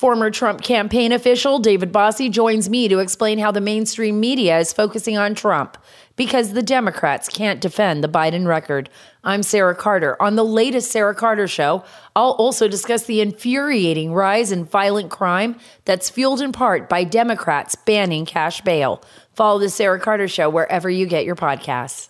Former Trump campaign official David Bossie joins me to explain how the mainstream media is focusing on Trump because the Democrats can't defend the Biden record. I'm Sarah Carter. On the latest Sarah Carter show, I'll also discuss the infuriating rise in violent crime that's fueled in part by Democrats banning cash bail. Follow the Sarah Carter Show wherever you get your podcasts.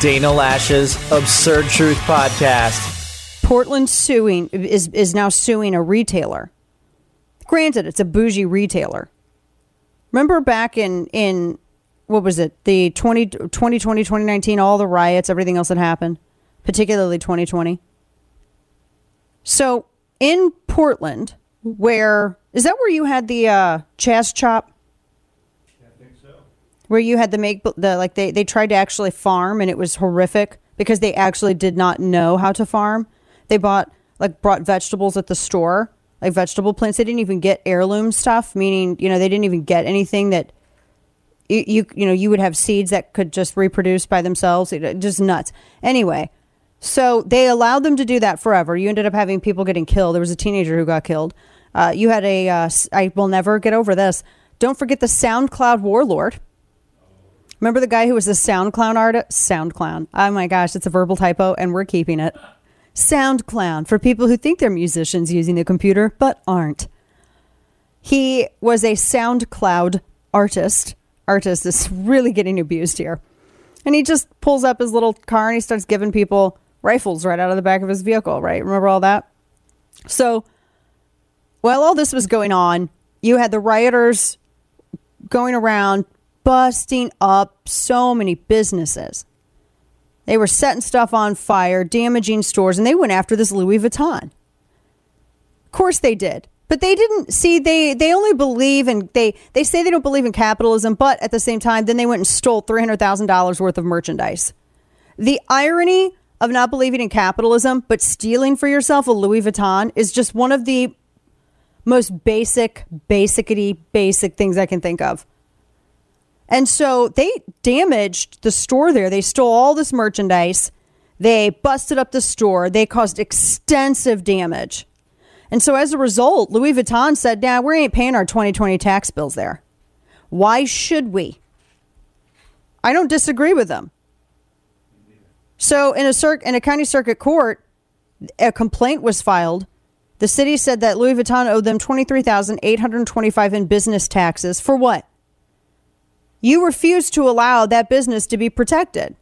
Dana Loesch's Absurd Truth Podcast. Portland suing is is now suing a retailer. Granted, it's a bougie retailer. Remember back in in what was it? The 20, 2020, 2019, all the riots, everything else that happened, particularly 2020. So in Portland, where is that where you had the uh, Chaz Chop? Where you had to make the like they they tried to actually farm and it was horrific because they actually did not know how to farm. They bought like brought vegetables at the store, like vegetable plants. They didn't even get heirloom stuff, meaning you know they didn't even get anything that you you, you know you would have seeds that could just reproduce by themselves. It, just nuts. Anyway, so they allowed them to do that forever. You ended up having people getting killed. There was a teenager who got killed. Uh, you had a. Uh, I will never get over this. Don't forget the SoundCloud warlord Remember the guy who was a sound clown artist? Sound clown. Oh my gosh, it's a verbal typo and we're keeping it. Sound clown for people who think they're musicians using the computer but aren't. He was a SoundCloud artist. Artist is really getting abused here. And he just pulls up his little car and he starts giving people rifles right out of the back of his vehicle, right? Remember all that? So, while all this was going on, you had the rioters going around busting up so many businesses. They were setting stuff on fire, damaging stores, and they went after this Louis Vuitton. Of course they did. But they didn't see they they only believe and they they say they don't believe in capitalism, but at the same time then they went and stole $300,000 worth of merchandise. The irony of not believing in capitalism but stealing for yourself a Louis Vuitton is just one of the most basic basicity basic things I can think of. And so they damaged the store there. They stole all this merchandise. They busted up the store. They caused extensive damage. And so as a result, Louis Vuitton said, nah, we ain't paying our 2020 tax bills there. Why should we? I don't disagree with them. So in a cir- in a county circuit court, a complaint was filed. The city said that Louis Vuitton owed them 23,825 in business taxes for what? You refuse to allow that business to be protected.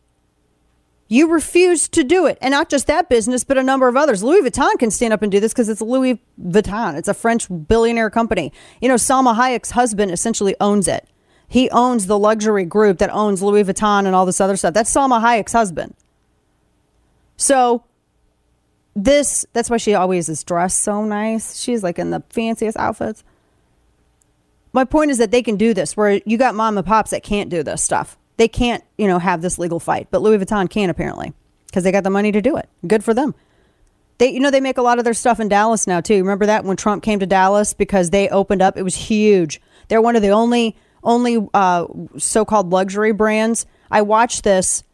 You refuse to do it. And not just that business, but a number of others. Louis Vuitton can stand up and do this because it's Louis Vuitton. It's a French billionaire company. You know, Salma Hayek's husband essentially owns it. He owns the luxury group that owns Louis Vuitton and all this other stuff. That's Salma Hayek's husband. So this that's why she always is dressed so nice. She's like in the fanciest outfits my point is that they can do this where you got mom and pops that can't do this stuff. They can't, you know, have this legal fight, but Louis Vuitton can apparently because they got the money to do it. Good for them. They, you know, they make a lot of their stuff in Dallas now too. Remember that when Trump came to Dallas because they opened up, it was huge. They're one of the only, only uh, so-called luxury brands. I watched this.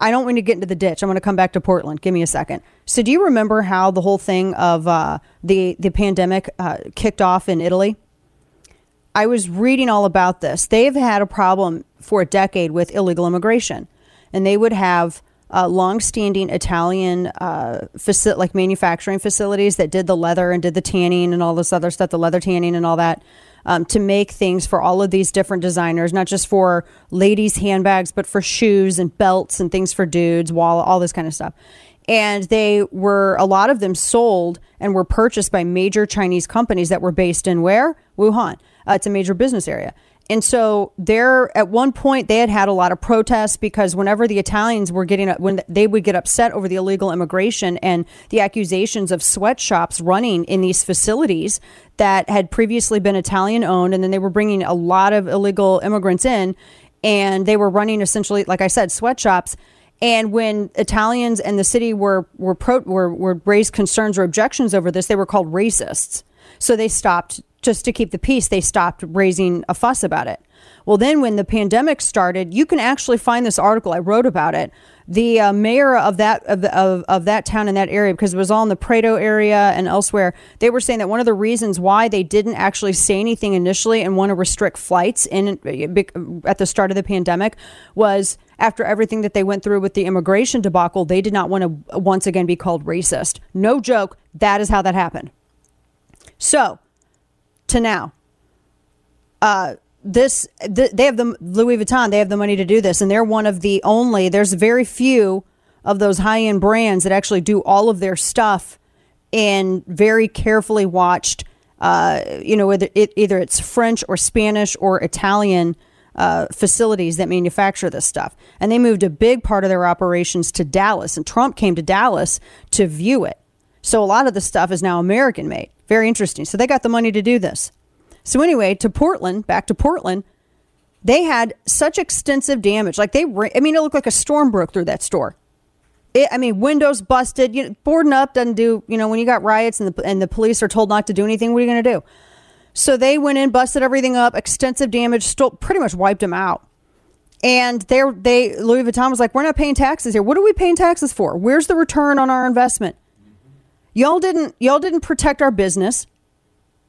I don't want to get into the ditch. I'm going to come back to Portland. Give me a second. So, do you remember how the whole thing of uh, the the pandemic uh, kicked off in Italy? I was reading all about this. They've had a problem for a decade with illegal immigration, and they would have uh, long-standing Italian uh, faci- like manufacturing facilities that did the leather and did the tanning and all this other stuff, the leather tanning and all that, um, to make things for all of these different designers, not just for ladies' handbags, but for shoes and belts and things for dudes, wallet, all this kind of stuff. And they were a lot of them sold and were purchased by major Chinese companies that were based in where Wuhan. Uh, it's a major business area. And so there, at one point, they had had a lot of protests because whenever the Italians were getting, when they would get upset over the illegal immigration and the accusations of sweatshops running in these facilities that had previously been Italian owned, and then they were bringing a lot of illegal immigrants in, and they were running essentially, like I said, sweatshops. And when Italians and the city were were, pro, were were raised concerns or objections over this, they were called racists. So they stopped just to keep the peace. They stopped raising a fuss about it. Well, then when the pandemic started, you can actually find this article. I wrote about it. The uh, mayor of that of, of, of that town in that area, because it was all in the Prato area and elsewhere, they were saying that one of the reasons why they didn't actually say anything initially and want to restrict flights in at the start of the pandemic was after everything that they went through with the immigration debacle, they did not want to once again be called racist. No joke. That is how that happened. So, to now, uh, this th- they have the Louis Vuitton. They have the money to do this, and they're one of the only. There's very few of those high end brands that actually do all of their stuff in very carefully watched. Uh, you know, whether it, either it's French or Spanish or Italian uh, facilities that manufacture this stuff, and they moved a big part of their operations to Dallas, and Trump came to Dallas to view it. So a lot of the stuff is now American made. Very interesting. So they got the money to do this. So anyway, to Portland, back to Portland, they had such extensive damage. Like they, I mean, it looked like a storm broke through that store. It, I mean, windows busted. You know, boarding up doesn't do. You know, when you got riots and the and the police are told not to do anything, what are you going to do? So they went in, busted everything up, extensive damage, still pretty much wiped them out. And they they Louis Vuitton was like, we're not paying taxes here. What are we paying taxes for? Where's the return on our investment? Y'all didn't y'all didn't protect our business.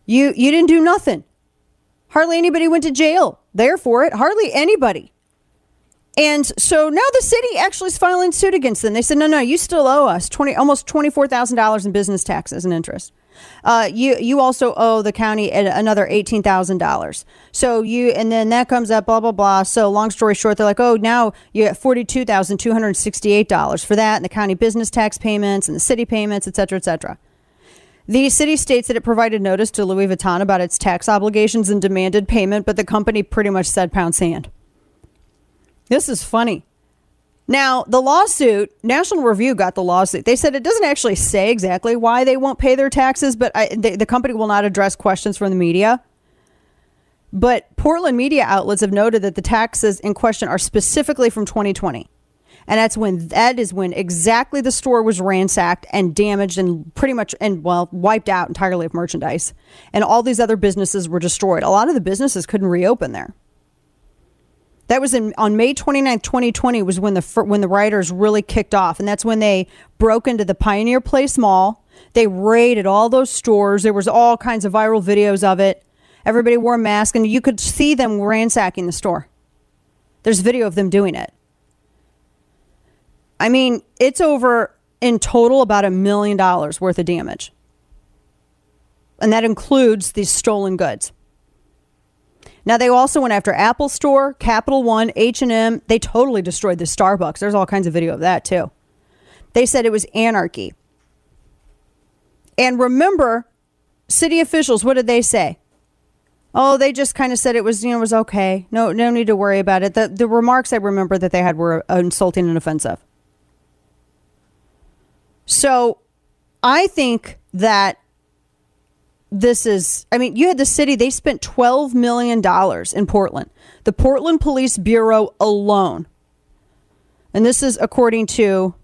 You you didn't do nothing. Hardly anybody went to jail there for it. Hardly anybody. And so now the city actually is filing suit against them. They said, no, no, you still owe us twenty almost twenty four thousand dollars in business taxes and interest. Uh, you you also owe the county another eighteen thousand dollars. So you and then that comes up, blah blah blah. So long story short, they're like, oh, now you get forty two thousand two hundred sixty eight dollars for that, and the county business tax payments and the city payments, et cetera, et cetera. The city states that it provided notice to Louis Vuitton about its tax obligations and demanded payment, but the company pretty much said pound sand. This is funny. Now, the lawsuit, National Review got the lawsuit. They said it doesn't actually say exactly why they won't pay their taxes, but I, they, the company will not address questions from the media. But Portland media outlets have noted that the taxes in question are specifically from 2020. And that's when that is when exactly the store was ransacked and damaged and pretty much and well wiped out entirely of merchandise. And all these other businesses were destroyed. A lot of the businesses couldn't reopen there. That was in on May 29th, 2020 was when the when the rioters really kicked off and that's when they broke into the Pioneer Place Mall. They raided all those stores. There was all kinds of viral videos of it. Everybody wore a mask and you could see them ransacking the store. There's video of them doing it. I mean, it's over in total about a million dollars worth of damage. And that includes these stolen goods. Now they also went after Apple Store, Capital One, H&M. They totally destroyed the Starbucks. There's all kinds of video of that too. They said it was anarchy. And remember, city officials, what did they say? Oh, they just kind of said it was, you know, was okay. No, no need to worry about it. The the remarks I remember that they had were insulting and offensive. So, I think that this is i mean you had the city they spent 12 million dollars in portland. The portland police bureau alone. And this is according to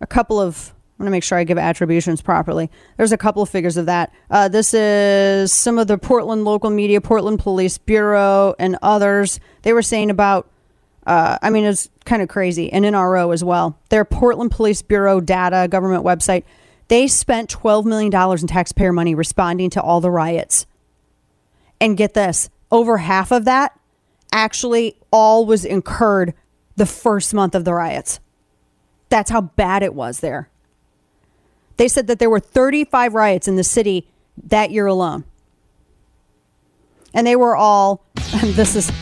a couple of i want to make sure i give attributions properly. There's a couple of figures of that. Uh, this is some of the portland local media portland police bureau and others. They were saying about uh, I mean, it's kind of crazy. And NRO as well. Their Portland Police Bureau data government website they spent $12 million in taxpayer money responding to all the riots. And get this over half of that actually all was incurred the first month of the riots. That's how bad it was there. They said that there were 35 riots in the city that year alone. And they were all, this is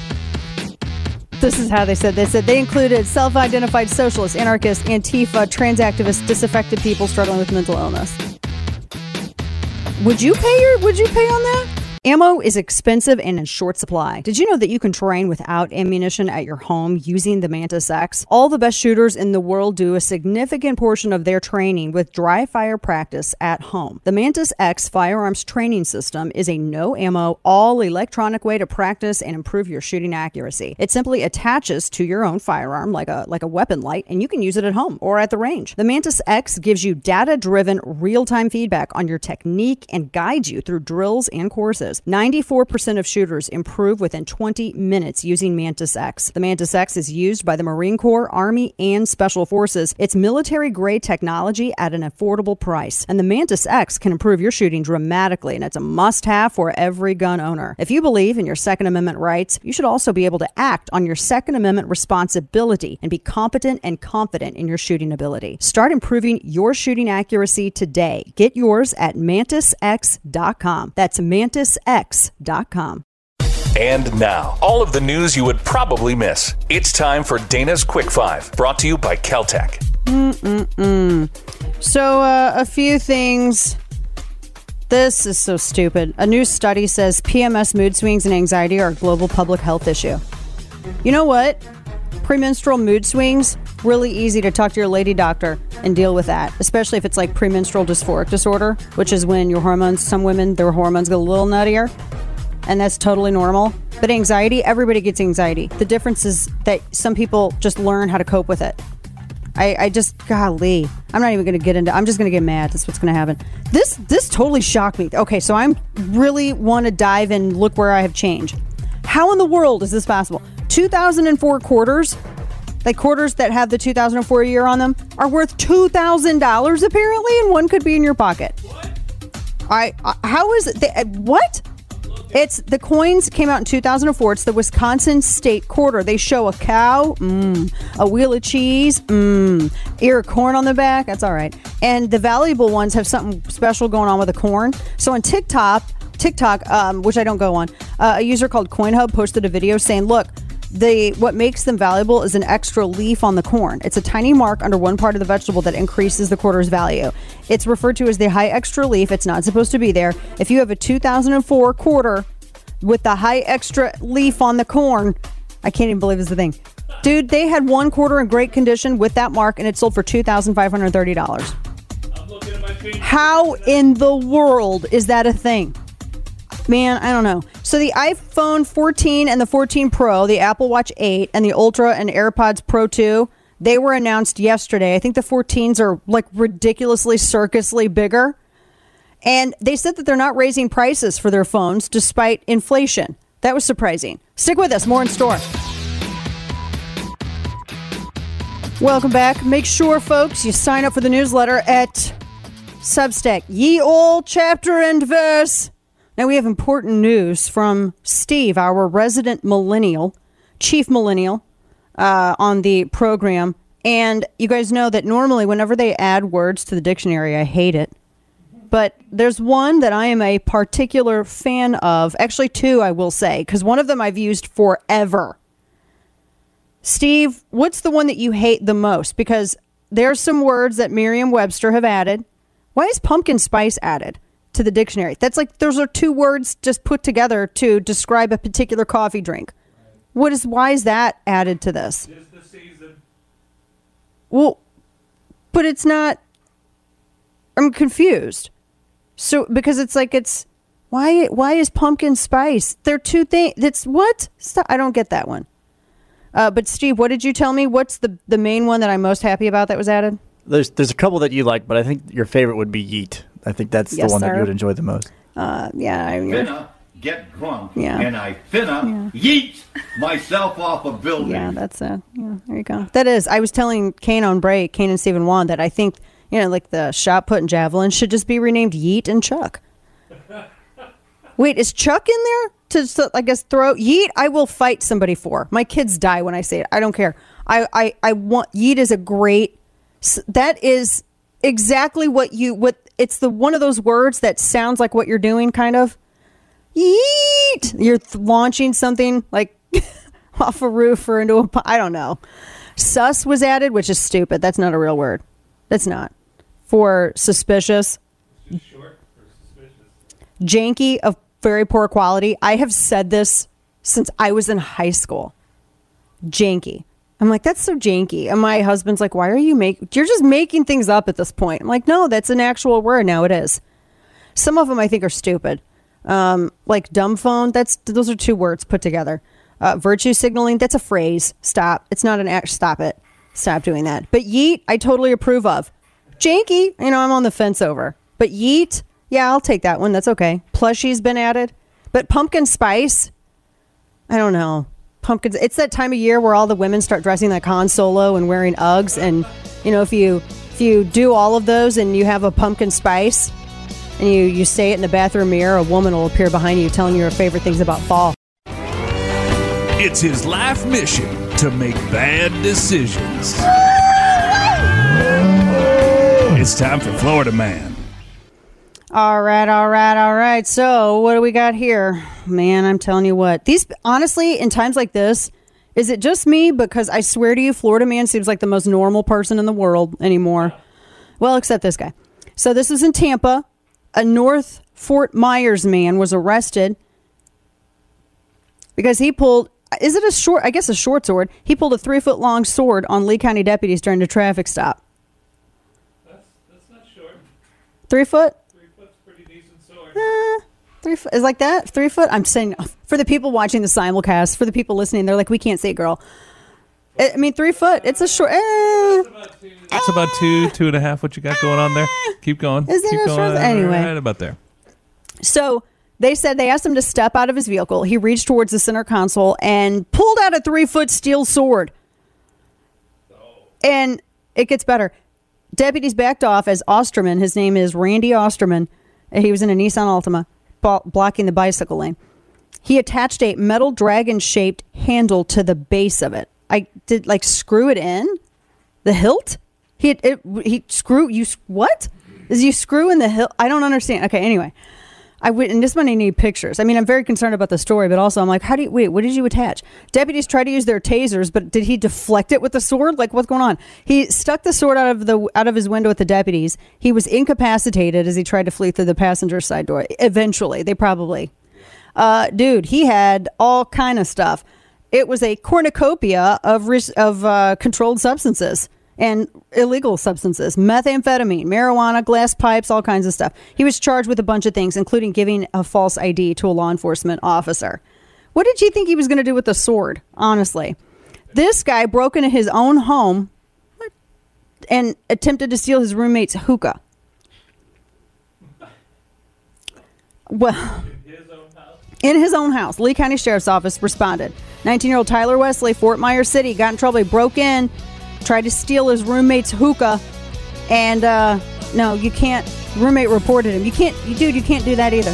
this is how they said. They said they included self-identified socialists, anarchists, Antifa, trans activists, disaffected people struggling with mental illness. Would you pay your? Would you pay on that? Ammo is expensive and in short supply. Did you know that you can train without ammunition at your home using the Mantis X? All the best shooters in the world do a significant portion of their training with dry fire practice at home. The Mantis X firearms training system is a no ammo, all electronic way to practice and improve your shooting accuracy. It simply attaches to your own firearm like a like a weapon light and you can use it at home or at the range. The Mantis X gives you data-driven real-time feedback on your technique and guides you through drills and courses. 94% of shooters improve within 20 minutes using Mantis X. The Mantis X is used by the Marine Corps, Army, and Special Forces. It's military grade technology at an affordable price. And the Mantis X can improve your shooting dramatically, and it's a must have for every gun owner. If you believe in your Second Amendment rights, you should also be able to act on your Second Amendment responsibility and be competent and confident in your shooting ability. Start improving your shooting accuracy today. Get yours at mantisx.com. That's mantisx.com. And now, all of the news you would probably miss. It's time for Dana's Quick Five, brought to you by Keltec. So, uh, a few things. This is so stupid. A new study says PMS mood swings and anxiety are a global public health issue. You know what? Premenstrual mood swings, really easy to talk to your lady doctor and deal with that, especially if it's like premenstrual dysphoric disorder, which is when your hormones, some women, their hormones get a little nuttier, and that's totally normal. But anxiety, everybody gets anxiety. The difference is that some people just learn how to cope with it. I, I just golly, I'm not even going to get into. I'm just going to get mad. That's what's going to happen. This this totally shocked me. Okay, so I'm really want to dive and look where I have changed. How in the world is this possible? 2004 quarters, like quarters that have the 2004 year on them, are worth two thousand dollars apparently, and one could be in your pocket. I, I how is it? They, uh, what? It's the coins came out in 2004. It's the Wisconsin State Quarter. They show a cow, mm, a wheel of cheese, mm, ear of corn on the back. That's all right. And the valuable ones have something special going on with the corn. So on TikTok, TikTok, um, which I don't go on, uh, a user called CoinHub posted a video saying, "Look, the what makes them valuable is an extra leaf on the corn. It's a tiny mark under one part of the vegetable that increases the quarter's value. It's referred to as the high extra leaf. It's not supposed to be there. If you have a 2004 quarter with the high extra leaf on the corn, I can't even believe it's the thing. Dude, they had one quarter in great condition with that mark and it sold for $2,530. How in the world is that a thing? Man, I don't know. So the iPhone 14 and the 14 Pro, the Apple Watch 8, and the Ultra and AirPods Pro 2, they were announced yesterday. I think the 14s are like ridiculously circusly bigger. And they said that they're not raising prices for their phones despite inflation. That was surprising. Stick with us, more in store. Welcome back. Make sure, folks, you sign up for the newsletter at Substack, ye old chapter and verse. Now we have important news from Steve, our resident millennial, chief millennial, uh, on the program. And you guys know that normally, whenever they add words to the dictionary, I hate it. But there's one that I am a particular fan of. Actually, two, I will say, because one of them I've used forever. Steve, what's the one that you hate the most? Because there's some words that Merriam Webster have added. Why is pumpkin spice added to the dictionary? That's like those are two words just put together to describe a particular coffee drink. What is why is that added to this? Well, but it's not I'm confused. So because it's like it's why why is pumpkin spice? They're two things. It's what? Stop. I don't get that one. Uh, but Steve, what did you tell me? What's the the main one that I'm most happy about that was added? There's there's a couple that you like, but I think your favorite would be Yeet. I think that's Yes, the one that you would enjoy the most. Uh, yeah, I finna get drunk Yeah. and I finna yeet myself off a building. Yeah, that's it. Yeah, there you go. That is. I was telling Kane on break, Kane and Stephen Wan, that I think you know, like the shot put and javelin should just be renamed Yeet and Chuck. Wait, is Chuck in there to so, I guess throw Yeet? I will fight somebody for. My kids die when I say it. I don't care. I I, I want Yeet is a great S- that is exactly what you what it's the one of those words that sounds like what you're doing kind of. Yeet! You're th- launching something like off a roof or into a. I don't know. Sus was added which is stupid. That's not a real word. That's not. For suspicious. Short for suspicious. Janky of very poor quality. I have said this since i was in high school. Janky. I'm like, that's so janky. And my husband's like, why are you making, you're just making things up at this point. I'm like, no, that's an actual word. Now it is. Some of them I think are stupid. Um, like dumb phone, that's, those are two words put together. Uh, virtue signaling, that's a phrase. Stop. It's not an act. Stop it. Stop doing that. But yeet, I totally approve of. Janky, you know, I'm on the fence over. But yeet, yeah, I'll take that one. That's okay. Plushie's been added. But pumpkin spice, I don't know. Pumpkins. It's that time of year where all the women start dressing like Han Solo and wearing Uggs. And you know, if you if you do all of those and you have a pumpkin spice, and you you say it in the bathroom mirror, a woman will appear behind you telling you her favorite things about fall. It's his life mission to make bad decisions. It's time for Florida Man. All right, all right, all right. So, what do we got here? Man, I'm telling you what. These honestly, in times like this, is it just me because I swear to you Florida man seems like the most normal person in the world anymore. Well, except this guy. So, this is in Tampa. A North Fort Myers man was arrested because he pulled is it a short I guess a short sword. He pulled a 3-foot long sword on Lee County deputies during a traffic stop. That's that's not short. 3 foot? Three foot's pretty decent sword. Eh, three foot is like that. Three foot. I'm saying for the people watching the simulcast, for the people listening, they're like, we can't see it, girl. I I mean, three foot. It's a short. Eh. It's about two, two and a half. What you got going on there? Keep going. Is it Keep a going. short- anyway. right about there. So they said they asked him to step out of his vehicle. He reached towards the center console and pulled out a three foot steel sword. And it gets better. Deputies backed off as Osterman, his name is Randy Osterman, he was in a Nissan Altima, blo- blocking the bicycle lane. He attached a metal dragon shaped handle to the base of it. I did like screw it in the hilt. He it, he screw you what? Is you screw in the hilt? I don't understand. Okay, anyway, I and this one I need pictures. I mean, I'm very concerned about the story, but also I'm like, how do you wait? What did you attach? Deputies tried to use their tasers, but did he deflect it with the sword? Like what's going on? He stuck the sword out of the out of his window at the deputies. He was incapacitated as he tried to flee through the passenger side door. Eventually, they probably uh, dude, he had all kind of stuff. It was a cornucopia of of uh, controlled substances and illegal substances, methamphetamine, marijuana, glass pipes, all kinds of stuff. He was charged with a bunch of things, including giving a false ID to a law enforcement officer. What did you think he was going to do with the sword? Honestly, this guy broke into his own home and attempted to steal his roommate's hookah. Well, in his own house, Lee County Sheriff's Office responded. 19 year old Tyler Wesley, Fort Myers City, got in trouble. He broke in, tried to steal his roommate's hookah, and uh, no, you can't. Roommate reported him. You can't, you, dude, you can't do that either.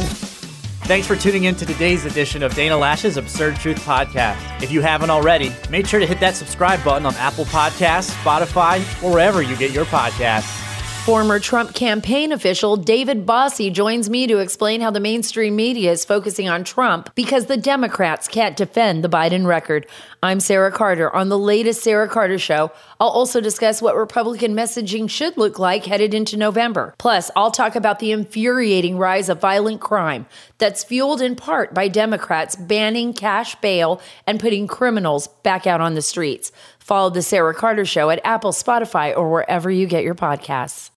Thanks for tuning in to today's edition of Dana Loesch's Absurd Truth Podcast. If you haven't already, make sure to hit that subscribe button on Apple Podcasts, Spotify, or wherever you get your podcasts. Former Trump campaign official David Bossie joins me to explain how the mainstream media is focusing on Trump because the Democrats can't defend the Biden record. I'm Sarah Carter. On the latest Sarah Carter show, I'll also discuss what Republican messaging should look like headed into November. Plus, I'll talk about the infuriating rise of violent crime that's fueled in part by Democrats banning cash bail and putting criminals back out on the streets. Follow the Sarah Carter show at Apple, Spotify, or wherever you get your podcasts.